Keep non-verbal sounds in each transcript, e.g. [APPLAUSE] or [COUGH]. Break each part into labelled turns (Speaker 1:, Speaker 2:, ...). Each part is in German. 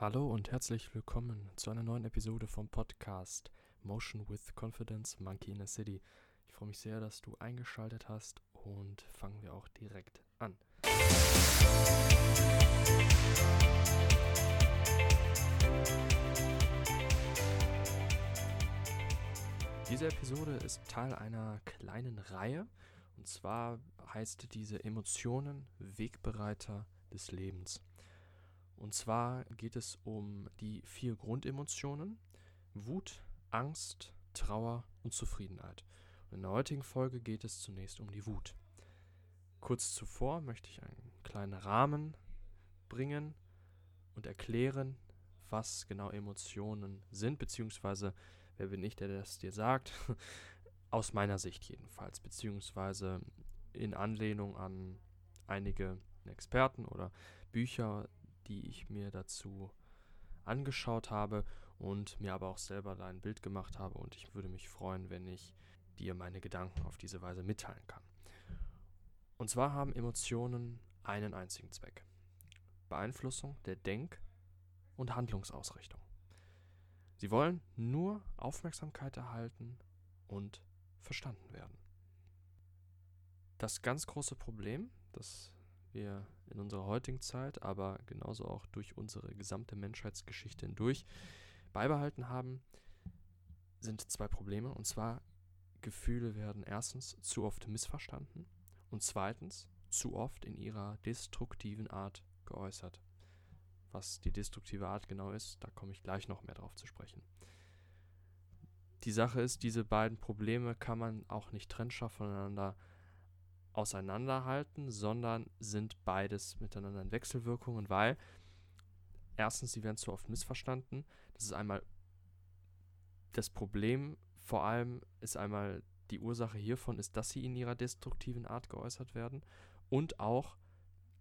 Speaker 1: Hallo und herzlich willkommen zu einer neuen Episode vom Podcast Motion with Confidence Monkey in a City. Ich freue mich sehr, dass du eingeschaltet hast und fangen wir auch direkt an. Diese Episode ist Teil einer kleinen Reihe und zwar heißt diese Emotionen Wegbereiter des Lebens. Und zwar geht es um die vier Grundemotionen: Wut, Angst, Trauer und Zufriedenheit. Und in der heutigen Folge geht es zunächst um die Wut. Kurz zuvor möchte ich einen kleinen Rahmen bringen und erklären, was genau Emotionen sind, beziehungsweise wer bin ich, der das dir sagt, [LAUGHS] aus meiner Sicht jedenfalls, beziehungsweise in Anlehnung an einige Experten oder Bücher, die ich mir dazu angeschaut habe und mir aber auch selber da ein Bild gemacht habe und ich würde mich freuen, wenn ich dir meine Gedanken auf diese Weise mitteilen kann. Und zwar haben Emotionen einen einzigen Zweck. Beeinflussung der Denk- und Handlungsausrichtung. Sie wollen nur Aufmerksamkeit erhalten und verstanden werden. Das ganz große Problem, das wir in unserer heutigen Zeit, aber genauso auch durch unsere gesamte Menschheitsgeschichte hindurch beibehalten haben, sind zwei Probleme. Und zwar, Gefühle werden erstens zu oft missverstanden und zweitens zu oft in ihrer destruktiven Art geäußert. Was die destruktive Art genau ist, da komme ich gleich noch mehr drauf zu sprechen. Die Sache ist, diese beiden Probleme kann man auch nicht trennscharf voneinander auseinanderhalten, sondern sind beides miteinander in Wechselwirkungen, weil erstens, sie werden zu oft missverstanden. Das ist einmal das Problem, vor allem ist einmal die Ursache hiervon, ist, dass sie in ihrer destruktiven Art geäußert werden und auch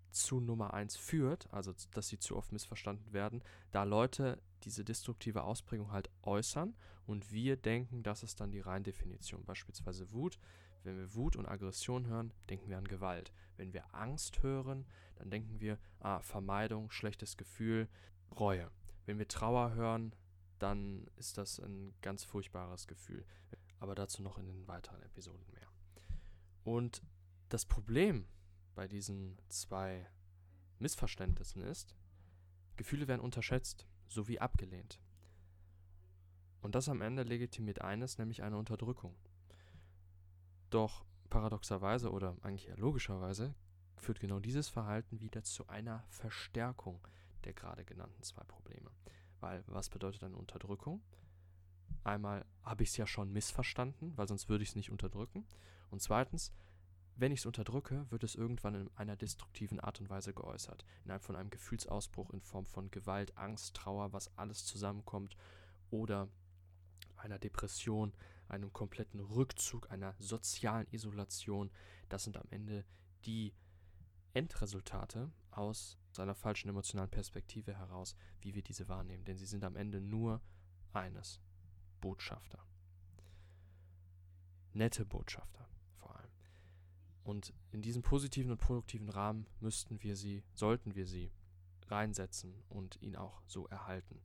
Speaker 1: zu Nummer 1 führt, also dass sie zu oft missverstanden werden, da Leute diese destruktive Ausprägung halt äußern und wir denken, das ist dann die Reindefinition, beispielsweise Wut. Wenn wir Wut und Aggression hören, denken wir an Gewalt. Wenn wir Angst hören, dann denken wir, ah, Vermeidung, schlechtes Gefühl, Reue. Wenn wir Trauer hören, dann ist das ein ganz furchtbares Gefühl. Aber dazu noch in den weiteren Episoden mehr. Und das Problem bei diesen zwei Missverständnissen ist, Gefühle werden unterschätzt sowie abgelehnt. Und das am Ende legitimiert eines, nämlich eine Unterdrückung. Doch paradoxerweise oder eigentlich eher logischerweise führt genau dieses Verhalten wieder zu einer Verstärkung der gerade genannten zwei Probleme. Weil was bedeutet eine Unterdrückung? Einmal habe ich es ja schon missverstanden, weil sonst würde ich es nicht unterdrücken. Und zweitens, wenn ich es unterdrücke, wird es irgendwann in einer destruktiven Art und Weise geäußert. Innerhalb von einem Gefühlsausbruch in Form von Gewalt, Angst, Trauer, was alles zusammenkommt. Oder einer Depression, einem kompletten Rückzug, einer sozialen Isolation. Das sind am Ende die Endresultate aus einer falschen emotionalen Perspektive heraus, wie wir diese wahrnehmen. Denn sie sind am Ende nur eines, Botschafter. Nette Botschafter vor allem. Und in diesem positiven und produktiven Rahmen müssten wir sie, sollten wir sie reinsetzen und ihn auch so erhalten.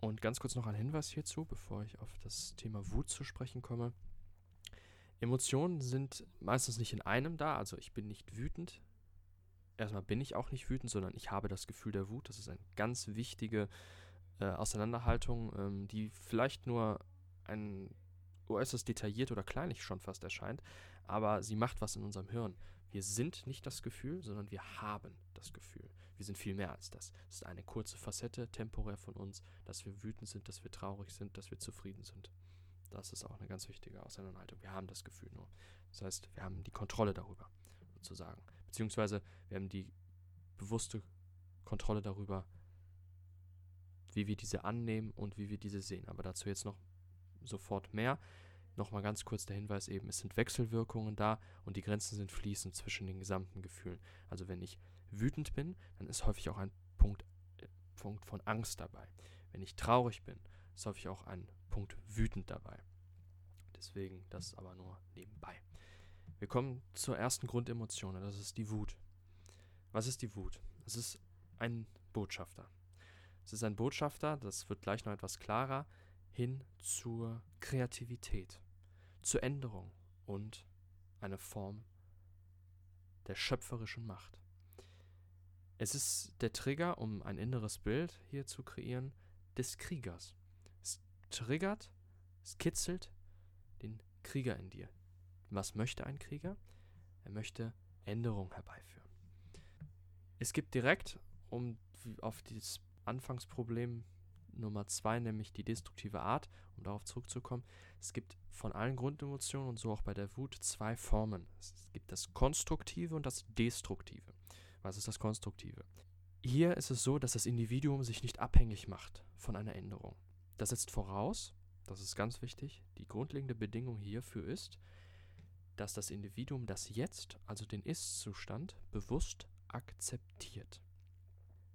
Speaker 1: Und ganz kurz noch ein Hinweis hierzu, bevor ich auf das Thema Wut zu sprechen komme. Emotionen sind meistens nicht in einem da, also ich bin nicht wütend. Erstmal bin ich auch nicht wütend, sondern ich habe das Gefühl der Wut. Das ist eine ganz wichtige äh, Auseinanderhaltung, ähm, die vielleicht nur ein äußerst detailliert oder kleinlich schon fast erscheint, aber sie macht was in unserem Hirn. Wir sind nicht das Gefühl, sondern wir haben das Gefühl. Wir sind viel mehr als das. Es ist eine kurze Facette, temporär von uns, dass wir wütend sind, dass wir traurig sind, dass wir zufrieden sind. Das ist auch eine ganz wichtige Auseinanderhaltung. Wir haben das Gefühl nur. Das heißt, wir haben die Kontrolle darüber, sozusagen. Beziehungsweise wir haben die bewusste Kontrolle darüber, wie wir diese annehmen und wie wir diese sehen. Aber dazu jetzt noch sofort mehr. Nochmal ganz kurz der Hinweis eben, es sind Wechselwirkungen da und die Grenzen sind fließend zwischen den gesamten Gefühlen. Also wenn ich wütend bin, dann ist häufig auch ein Punkt, äh, Punkt von Angst dabei. Wenn ich traurig bin, ist häufig auch ein Punkt wütend dabei. Deswegen das aber nur nebenbei. Wir kommen zur ersten Grundemotion, das ist die Wut. Was ist die Wut? Es ist ein Botschafter. Es ist ein Botschafter, das wird gleich noch etwas klarer, hin zur Kreativität, zur Änderung und eine Form der schöpferischen Macht. Es ist der Trigger, um ein inneres Bild hier zu kreieren, des Kriegers. Es triggert, es kitzelt den Krieger in dir. Was möchte ein Krieger? Er möchte Änderung herbeiführen. Es gibt direkt, um auf dieses Anfangsproblem Nummer zwei, nämlich die destruktive Art, um darauf zurückzukommen. Es gibt von allen Grundemotionen und so auch bei der Wut zwei Formen. Es gibt das Konstruktive und das Destruktive. Was ist das Konstruktive? Hier ist es so, dass das Individuum sich nicht abhängig macht von einer Änderung. Das setzt voraus, das ist ganz wichtig, die grundlegende Bedingung hierfür ist, dass das Individuum das Jetzt, also den Ist-Zustand, bewusst akzeptiert.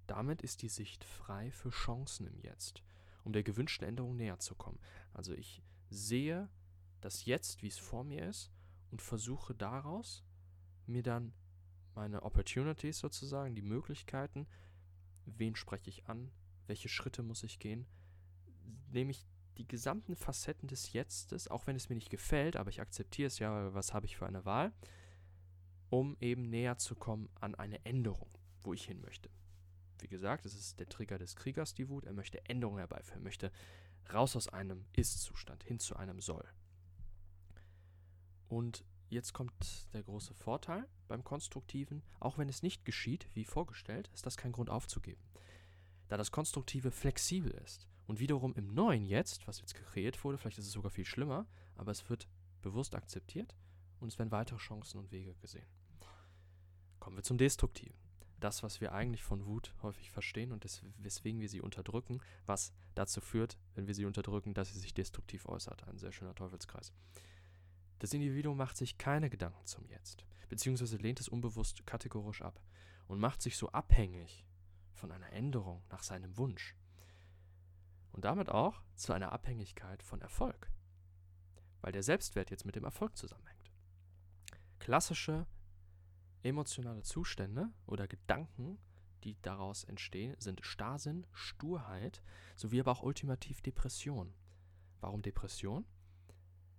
Speaker 1: Damit ist die Sicht frei für Chancen im Jetzt, um der gewünschten Änderung näher zu kommen. Also ich sehe das Jetzt, wie es vor mir ist, und versuche daraus mir dann meine Opportunities sozusagen, die Möglichkeiten, wen spreche ich an, welche Schritte muss ich gehen, nehme ich die gesamten Facetten des Jetztes, auch wenn es mir nicht gefällt, aber ich akzeptiere es ja, was habe ich für eine Wahl, um eben näher zu kommen an eine Änderung, wo ich hin möchte. Wie gesagt, es ist der Trigger des Kriegers, die Wut. Er möchte Änderungen herbeiführen, er möchte raus aus einem Ist-Zustand hin zu einem Soll. Und jetzt kommt der große Vorteil beim Konstruktiven. Auch wenn es nicht geschieht, wie vorgestellt, ist das kein Grund aufzugeben. Da das Konstruktive flexibel ist und wiederum im Neuen jetzt, was jetzt kreiert wurde, vielleicht ist es sogar viel schlimmer, aber es wird bewusst akzeptiert und es werden weitere Chancen und Wege gesehen. Kommen wir zum Destruktiven. Das, was wir eigentlich von Wut häufig verstehen und des, weswegen wir sie unterdrücken, was dazu führt, wenn wir sie unterdrücken, dass sie sich destruktiv äußert. Ein sehr schöner Teufelskreis. Das Individuum macht sich keine Gedanken zum Jetzt, beziehungsweise lehnt es unbewusst kategorisch ab und macht sich so abhängig von einer Änderung nach seinem Wunsch. Und damit auch zu einer Abhängigkeit von Erfolg, weil der Selbstwert jetzt mit dem Erfolg zusammenhängt. Klassische emotionale Zustände oder Gedanken, die daraus entstehen, sind Starrsinn, Sturheit sowie aber auch ultimativ Depression. Warum Depression?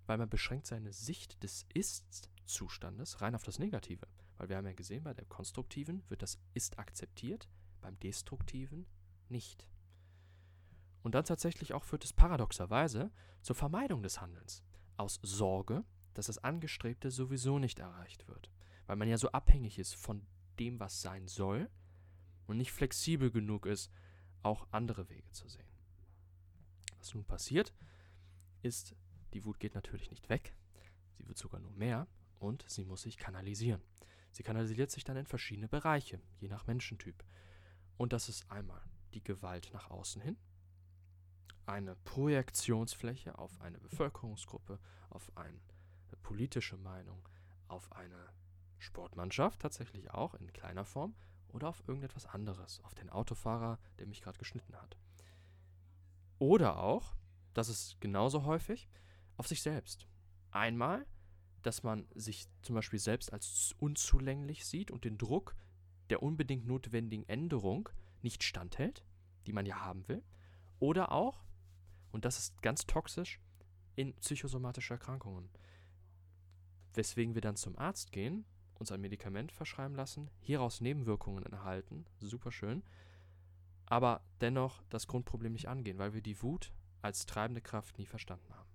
Speaker 1: Weil man beschränkt seine Sicht des Ist-Zustandes rein auf das Negative. Weil wir haben ja gesehen, bei der Konstruktiven wird das Ist akzeptiert, beim Destruktiven nicht. Und dann tatsächlich auch führt es paradoxerweise zur Vermeidung des Handelns. Aus Sorge, dass das Angestrebte sowieso nicht erreicht wird. Weil man ja so abhängig ist von dem, was sein soll und nicht flexibel genug ist, auch andere Wege zu sehen. Was nun passiert, ist, die Wut geht natürlich nicht weg, sie wird sogar nur mehr und sie muss sich kanalisieren. Sie kanalisiert sich dann in verschiedene Bereiche, je nach Menschentyp. Und das ist einmal die Gewalt nach außen hin, eine Projektionsfläche auf eine Bevölkerungsgruppe, auf eine politische Meinung, auf eine Sportmannschaft tatsächlich auch in kleiner Form oder auf irgendetwas anderes, auf den Autofahrer, der mich gerade geschnitten hat. Oder auch, das ist genauso häufig, auf sich selbst. Einmal, dass man sich zum Beispiel selbst als unzulänglich sieht und den Druck der unbedingt notwendigen Änderung nicht standhält, die man ja haben will. Oder auch, und das ist ganz toxisch, in psychosomatische Erkrankungen. Weswegen wir dann zum Arzt gehen, uns ein Medikament verschreiben lassen, hieraus Nebenwirkungen erhalten, super schön, aber dennoch das Grundproblem nicht angehen, weil wir die Wut als treibende Kraft nie verstanden haben.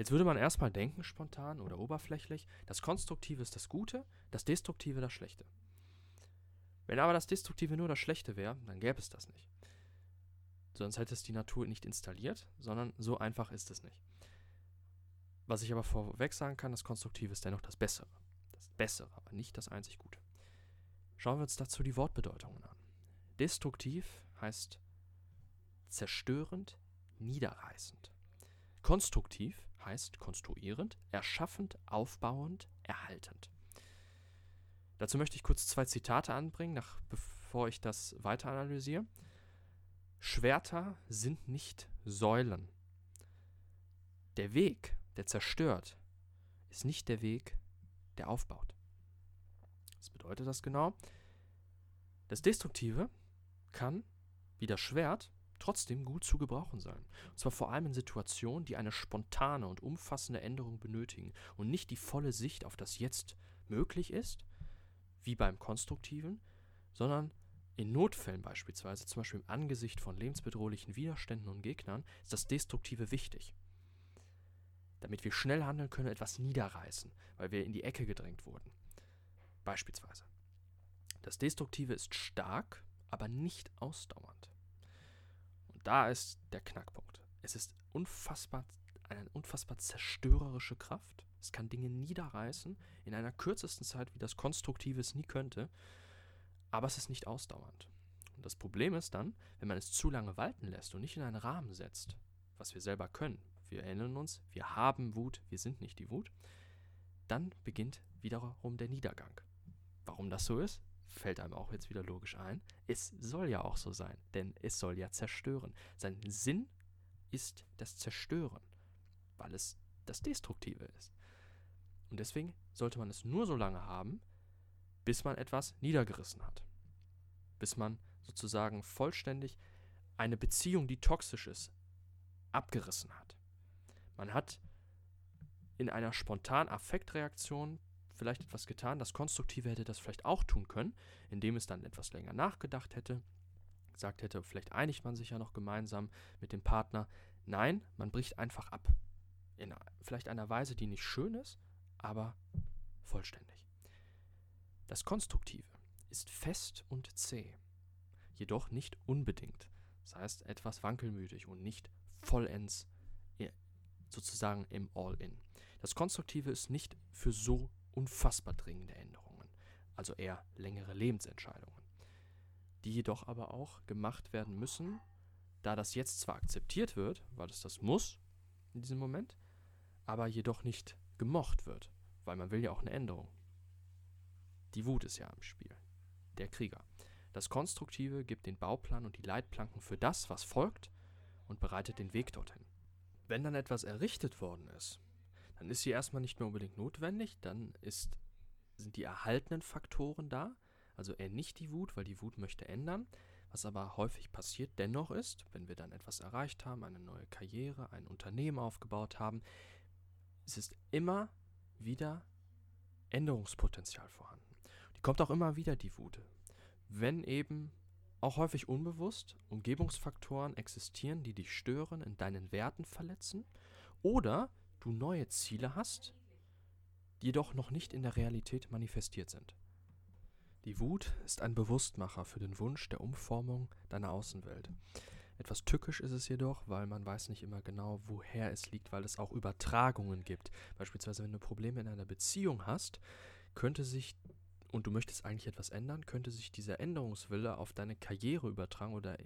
Speaker 1: Jetzt würde man erstmal denken, spontan oder oberflächlich, das Konstruktive ist das Gute, das Destruktive das Schlechte. Wenn aber das Destruktive nur das Schlechte wäre, dann gäbe es das nicht. Sonst hätte es die Natur nicht installiert, sondern so einfach ist es nicht. Was ich aber vorweg sagen kann, das Konstruktive ist dennoch das Bessere. Das Bessere, aber nicht das einzig Gute. Schauen wir uns dazu die Wortbedeutungen an. Destruktiv heißt zerstörend, niederreißend. Konstruktiv heißt konstruierend, erschaffend, aufbauend, erhaltend. Dazu möchte ich kurz zwei Zitate anbringen, nach, bevor ich das weiter analysiere. Schwerter sind nicht Säulen. Der Weg, der zerstört, ist nicht der Weg, der aufbaut. Was bedeutet das genau? Das Destruktive kann wie das Schwert trotzdem gut zu gebrauchen sein. Und zwar vor allem in Situationen, die eine spontane und umfassende Änderung benötigen und nicht die volle Sicht auf das Jetzt möglich ist, wie beim Konstruktiven, sondern in Notfällen beispielsweise, zum Beispiel im Angesicht von lebensbedrohlichen Widerständen und Gegnern, ist das Destruktive wichtig. Damit wir schnell handeln können, etwas niederreißen, weil wir in die Ecke gedrängt wurden. Beispielsweise. Das Destruktive ist stark, aber nicht ausdauernd. Da ist der Knackpunkt. Es ist unfassbar, eine unfassbar zerstörerische Kraft. Es kann Dinge niederreißen in einer kürzesten Zeit, wie das Konstruktive es nie könnte. Aber es ist nicht ausdauernd. Und das Problem ist dann, wenn man es zu lange walten lässt und nicht in einen Rahmen setzt, was wir selber können. Wir erinnern uns, wir haben Wut, wir sind nicht die Wut. Dann beginnt wiederum der Niedergang. Warum das so ist, fällt einem auch jetzt wieder logisch ein. Es soll ja auch so sein, denn es soll ja zerstören. Sein Sinn ist das Zerstören, weil es das Destruktive ist. Und deswegen sollte man es nur so lange haben, bis man etwas niedergerissen hat. Bis man sozusagen vollständig eine Beziehung, die toxisch ist, abgerissen hat. Man hat in einer spontanen Affektreaktion vielleicht etwas getan. Das Konstruktive hätte das vielleicht auch tun können, indem es dann etwas länger nachgedacht hätte, gesagt hätte, vielleicht einigt man sich ja noch gemeinsam mit dem Partner. Nein, man bricht einfach ab. In vielleicht einer Weise, die nicht schön ist, aber vollständig. Das Konstruktive ist fest und zäh, jedoch nicht unbedingt. Das heißt, etwas wankelmütig und nicht vollends sozusagen im All-In. Das Konstruktive ist nicht für so unfassbar dringende Änderungen, also eher längere Lebensentscheidungen, die jedoch aber auch gemacht werden müssen, da das jetzt zwar akzeptiert wird, weil es das muss in diesem Moment, aber jedoch nicht gemocht wird, weil man will ja auch eine Änderung. Die Wut ist ja im Spiel, der Krieger. Das Konstruktive gibt den Bauplan und die Leitplanken für das, was folgt und bereitet den Weg dorthin. Wenn dann etwas errichtet worden ist, dann ist sie erstmal nicht mehr unbedingt notwendig, dann ist, sind die erhaltenen Faktoren da, also eher nicht die Wut, weil die Wut möchte ändern. Was aber häufig passiert dennoch ist, wenn wir dann etwas erreicht haben, eine neue Karriere, ein Unternehmen aufgebaut haben, es ist immer wieder Änderungspotenzial vorhanden. Die kommt auch immer wieder, die Wut. Wenn eben auch häufig unbewusst Umgebungsfaktoren existieren, die dich stören, in deinen Werten verletzen oder du neue Ziele hast, die jedoch noch nicht in der Realität manifestiert sind. Die Wut ist ein Bewusstmacher für den Wunsch der Umformung deiner Außenwelt. Etwas tückisch ist es jedoch, weil man weiß nicht immer genau, woher es liegt, weil es auch Übertragungen gibt. Beispielsweise, wenn du Probleme in einer Beziehung hast, könnte sich, und du möchtest eigentlich etwas ändern, könnte sich dieser Änderungswille auf deine Karriere übertragen oder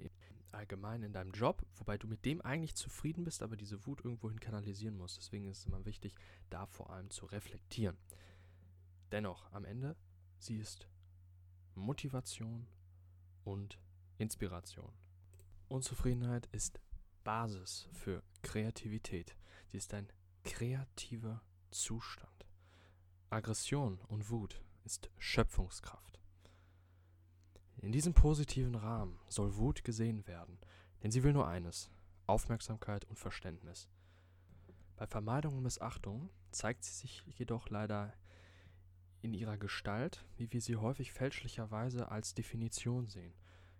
Speaker 1: allgemein in deinem Job, wobei du mit dem eigentlich zufrieden bist, aber diese Wut irgendwohin kanalisieren musst. Deswegen ist es immer wichtig, da vor allem zu reflektieren. Dennoch, am Ende, sie ist Motivation und Inspiration. Unzufriedenheit ist Basis für Kreativität. Sie ist ein kreativer Zustand. Aggression und Wut ist Schöpfungskraft. In diesem positiven Rahmen soll Wut gesehen werden, denn sie will nur eines, Aufmerksamkeit und Verständnis. Bei Vermeidung und Missachtung zeigt sie sich jedoch leider in ihrer Gestalt, wie wir sie häufig fälschlicherweise als Definition sehen,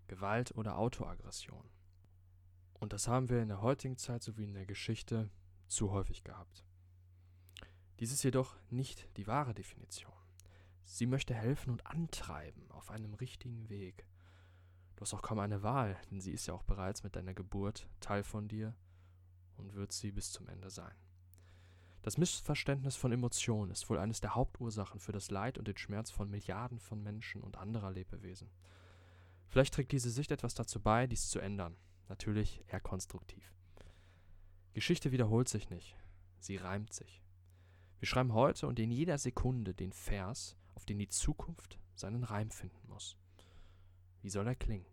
Speaker 1: Gewalt oder Autoaggression. Und das haben wir in der heutigen Zeit sowie in der Geschichte zu häufig gehabt. Dies ist jedoch nicht die wahre Definition. Sie möchte helfen und antreiben auf einem richtigen Weg. Du hast auch kaum eine Wahl, denn sie ist ja auch bereits mit deiner Geburt Teil von dir und wird sie bis zum Ende sein. Das Missverständnis von Emotionen ist wohl eines der Hauptursachen für das Leid und den Schmerz von Milliarden von Menschen und anderer Lebewesen. Vielleicht trägt diese Sicht etwas dazu bei, dies zu ändern. Natürlich eher konstruktiv. Geschichte wiederholt sich nicht, sie reimt sich. Wir schreiben heute und in jeder Sekunde den Vers, auf den die Zukunft seinen Reim finden muss. Wie soll er klingen?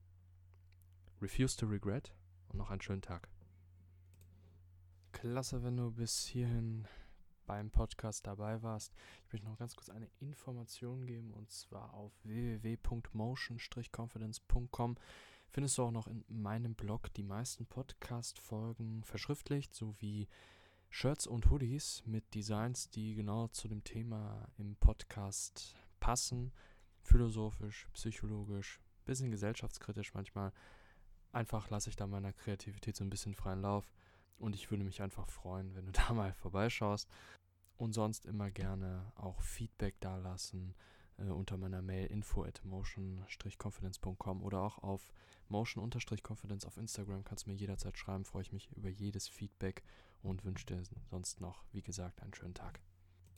Speaker 1: Refuse to regret und noch einen schönen Tag. Klasse, wenn du bis hierhin beim Podcast dabei warst. Ich möchte noch ganz kurz eine Information geben und zwar auf www.motion-confidence.com findest du auch noch in meinem Blog die meisten Podcast-Folgen verschriftlicht, sowie Shirts und Hoodies mit Designs, die genau zu dem Thema im Podcast passen. Philosophisch, psychologisch, bisschen gesellschaftskritisch manchmal. Einfach lasse ich da meiner Kreativität so ein bisschen freien Lauf. Und ich würde mich einfach freuen, wenn du [LAUGHS] da mal vorbeischaust. Und sonst immer gerne auch Feedback dalassen äh, unter meiner Mail info at motion-confidence.com oder auch auf motion-confidence auf Instagram kannst du mir jederzeit schreiben. Freue ich mich über jedes Feedback und wünsche dir sonst noch, wie gesagt, einen schönen Tag.